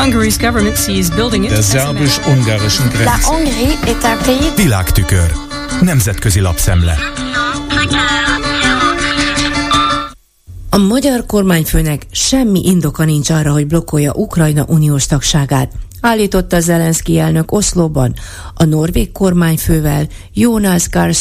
Hungary's government sees building it Der szerbus-ungarischen La Grenze. Hongrie est un pays Világtükör. Nemzetközi lapszemle. A magyar kormányfőnek semmi indoka nincs arra, hogy blokkolja Ukrajna uniós tagságát, állította Zelenszky elnök Oszlóban a norvég kormányfővel Jonas Gahr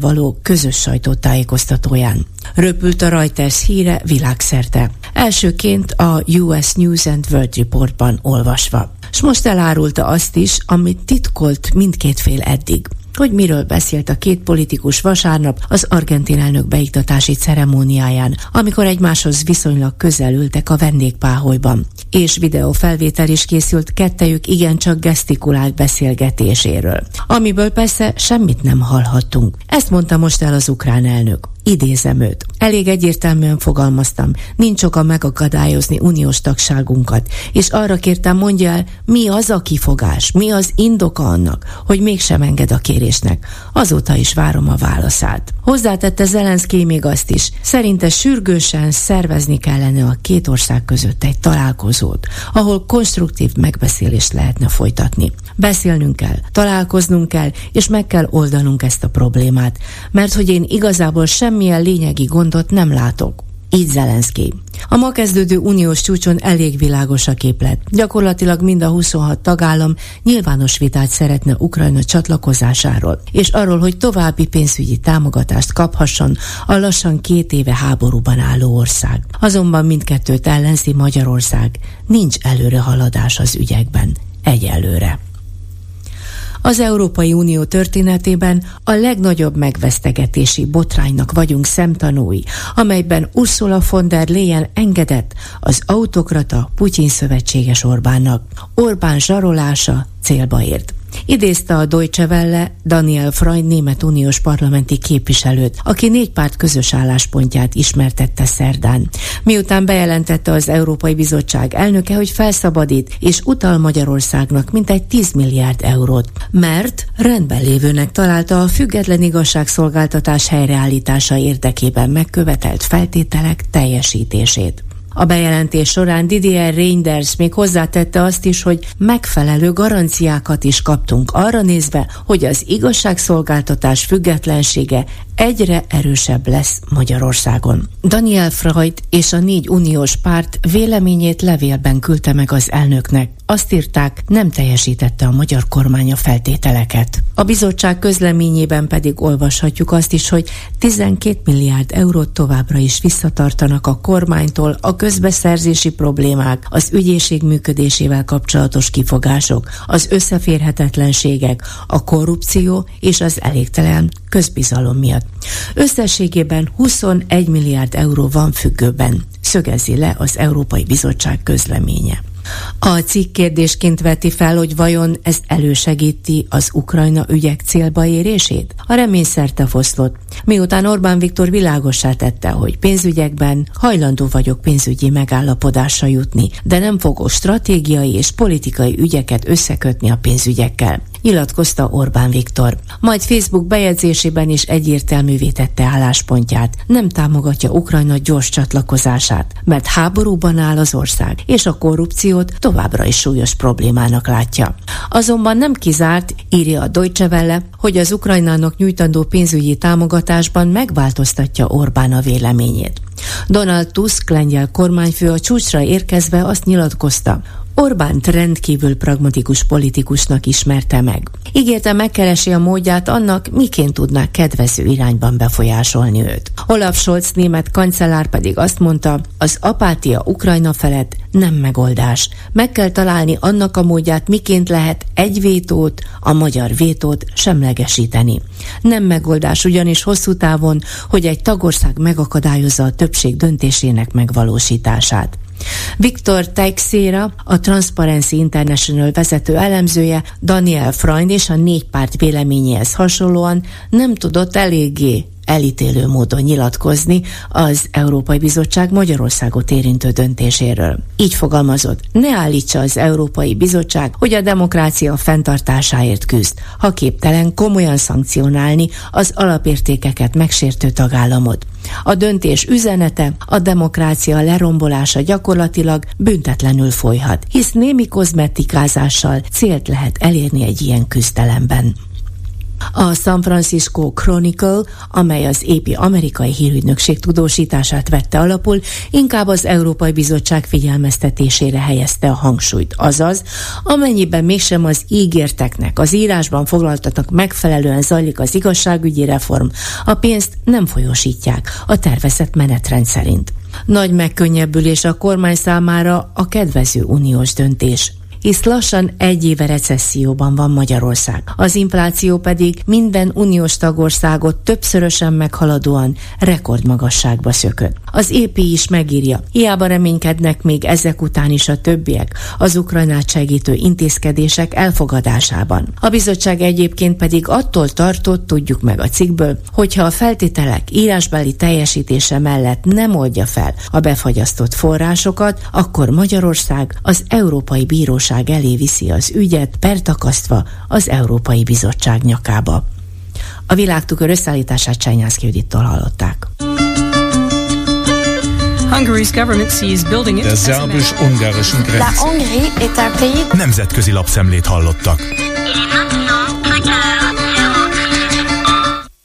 való közös sajtótájékoztatóján. Röpült a Reuters híre világszerte. Elsőként a US News and World Reportban olvasva. S most elárulta azt is, amit titkolt mindkét fél eddig hogy miről beszélt a két politikus vasárnap az argentin elnök beiktatási ceremóniáján, amikor egymáshoz viszonylag közel ültek a vendégpáholyban. És videófelvétel is készült kettejük igencsak gesztikulált beszélgetéséről, amiből persze semmit nem hallhattunk. Ezt mondta most el az ukrán elnök. Idézem őt. Elég egyértelműen fogalmaztam, nincs oka megakadályozni uniós tagságunkat, és arra kértem mondja el, mi az a kifogás, mi az indoka annak, hogy mégsem enged a kérésnek. Azóta is várom a válaszát. Hozzátette Zelenszky még azt is, szerinte sürgősen szervezni kellene a két ország között egy találkozót, ahol konstruktív megbeszélést lehetne folytatni. Beszélnünk kell, találkoznunk kell, és meg kell oldanunk ezt a problémát, mert hogy én igazából semmilyen lényegi gondot nem látok. Így Zelenszky. A ma kezdődő uniós csúcson elég világos a képlet. Gyakorlatilag mind a 26 tagállam nyilvános vitát szeretne Ukrajna csatlakozásáról, és arról, hogy további pénzügyi támogatást kaphasson a lassan két éve háborúban álló ország. Azonban mindkettőt ellenzi Magyarország. Nincs előre haladás az ügyekben. Egyelőre. Az Európai Unió történetében a legnagyobb megvesztegetési botránynak vagyunk szemtanúi, amelyben Ursula von der Leyen engedett az autokrata Putyin szövetséges Orbánnak. Orbán zsarolása célba ért. Idézte a Deutsche Welle Daniel Freund német uniós parlamenti képviselőt, aki négy párt közös álláspontját ismertette szerdán. Miután bejelentette az Európai Bizottság elnöke, hogy felszabadít és utal Magyarországnak mintegy 10 milliárd eurót, mert rendben lévőnek találta a független igazságszolgáltatás helyreállítása érdekében megkövetelt feltételek teljesítését. A bejelentés során Didier Reinders még hozzátette azt is, hogy megfelelő garanciákat is kaptunk arra nézve, hogy az igazságszolgáltatás függetlensége egyre erősebb lesz Magyarországon. Daniel Freud és a négy uniós párt véleményét levélben küldte meg az elnöknek. Azt írták, nem teljesítette a magyar kormány a feltételeket. A bizottság közleményében pedig olvashatjuk azt is, hogy 12 milliárd eurót továbbra is visszatartanak a kormánytól a közbeszerzési problémák, az ügyészség működésével kapcsolatos kifogások, az összeférhetetlenségek, a korrupció és az elégtelen közbizalom miatt. Összességében 21 milliárd euró van függőben, szögezi le az Európai Bizottság közleménye. A cikk kérdésként veti fel, hogy vajon ez elősegíti az Ukrajna ügyek célba érését? A remény szerte foszlott, miután Orbán Viktor világossá tette, hogy pénzügyekben hajlandó vagyok pénzügyi megállapodásra jutni, de nem fogok stratégiai és politikai ügyeket összekötni a pénzügyekkel nyilatkozta Orbán Viktor. Majd Facebook bejegyzésében is egyértelművé tette álláspontját. Nem támogatja Ukrajna gyors csatlakozását, mert háborúban áll az ország, és a korrupciót továbbra is súlyos problémának látja. Azonban nem kizárt, írja a Deutsche Welle, hogy az Ukrajnának nyújtandó pénzügyi támogatásban megváltoztatja Orbán a véleményét. Donald Tusk lengyel kormányfő a csúcsra érkezve azt nyilatkozta, Orbánt rendkívül pragmatikus politikusnak ismerte meg. Ígérte megkeresi a módját annak, miként tudná kedvező irányban befolyásolni őt. Olaf Scholz német kancellár pedig azt mondta, az apátia Ukrajna felett nem megoldás. Meg kell találni annak a módját, miként lehet egy vétót, a magyar vétót semlegesíteni. Nem megoldás ugyanis hosszú távon, hogy egy tagország megakadályozza a többség döntésének megvalósítását. Viktor Teixeira, a Transparency International vezető elemzője, Daniel Freund és a négy párt véleményéhez hasonlóan nem tudott eléggé elítélő módon nyilatkozni az Európai Bizottság Magyarországot érintő döntéséről. Így fogalmazott, ne állítsa az Európai Bizottság, hogy a demokrácia fenntartásáért küzd, ha képtelen komolyan szankcionálni az alapértékeket megsértő tagállamot. A döntés üzenete, a demokrácia lerombolása gyakorlatilag büntetlenül folyhat, hisz némi kozmetikázással célt lehet elérni egy ilyen küzdelemben. A San Francisco Chronicle, amely az épi amerikai hírügynökség tudósítását vette alapul, inkább az Európai Bizottság figyelmeztetésére helyezte a hangsúlyt. Azaz, amennyiben mégsem az ígérteknek, az írásban foglaltatnak megfelelően zajlik az igazságügyi reform, a pénzt nem folyosítják a tervezett menetrend szerint. Nagy megkönnyebbülés a kormány számára a kedvező uniós döntés hisz lassan egy éve recesszióban van Magyarország. Az infláció pedig minden uniós tagországot többszörösen meghaladóan rekordmagasságba szökött. Az EP is megírja, hiába reménykednek még ezek után is a többiek az Ukrajnát segítő intézkedések elfogadásában. A bizottság egyébként pedig attól tartott, tudjuk meg a cikkből, hogyha a feltételek írásbeli teljesítése mellett nem oldja fel a befagyasztott forrásokat, akkor Magyarország az Európai Bíróság bíróság elé viszi az ügyet, pertakasztva az Európai Bizottság nyakába. A világtükör összeállítását Csányászki Judittól hallották. Hungary's government sees building it. Der szerbus-ungarischen Grenze. La Hongrie est un pays... Nemzetközi lapszemlét hallottak.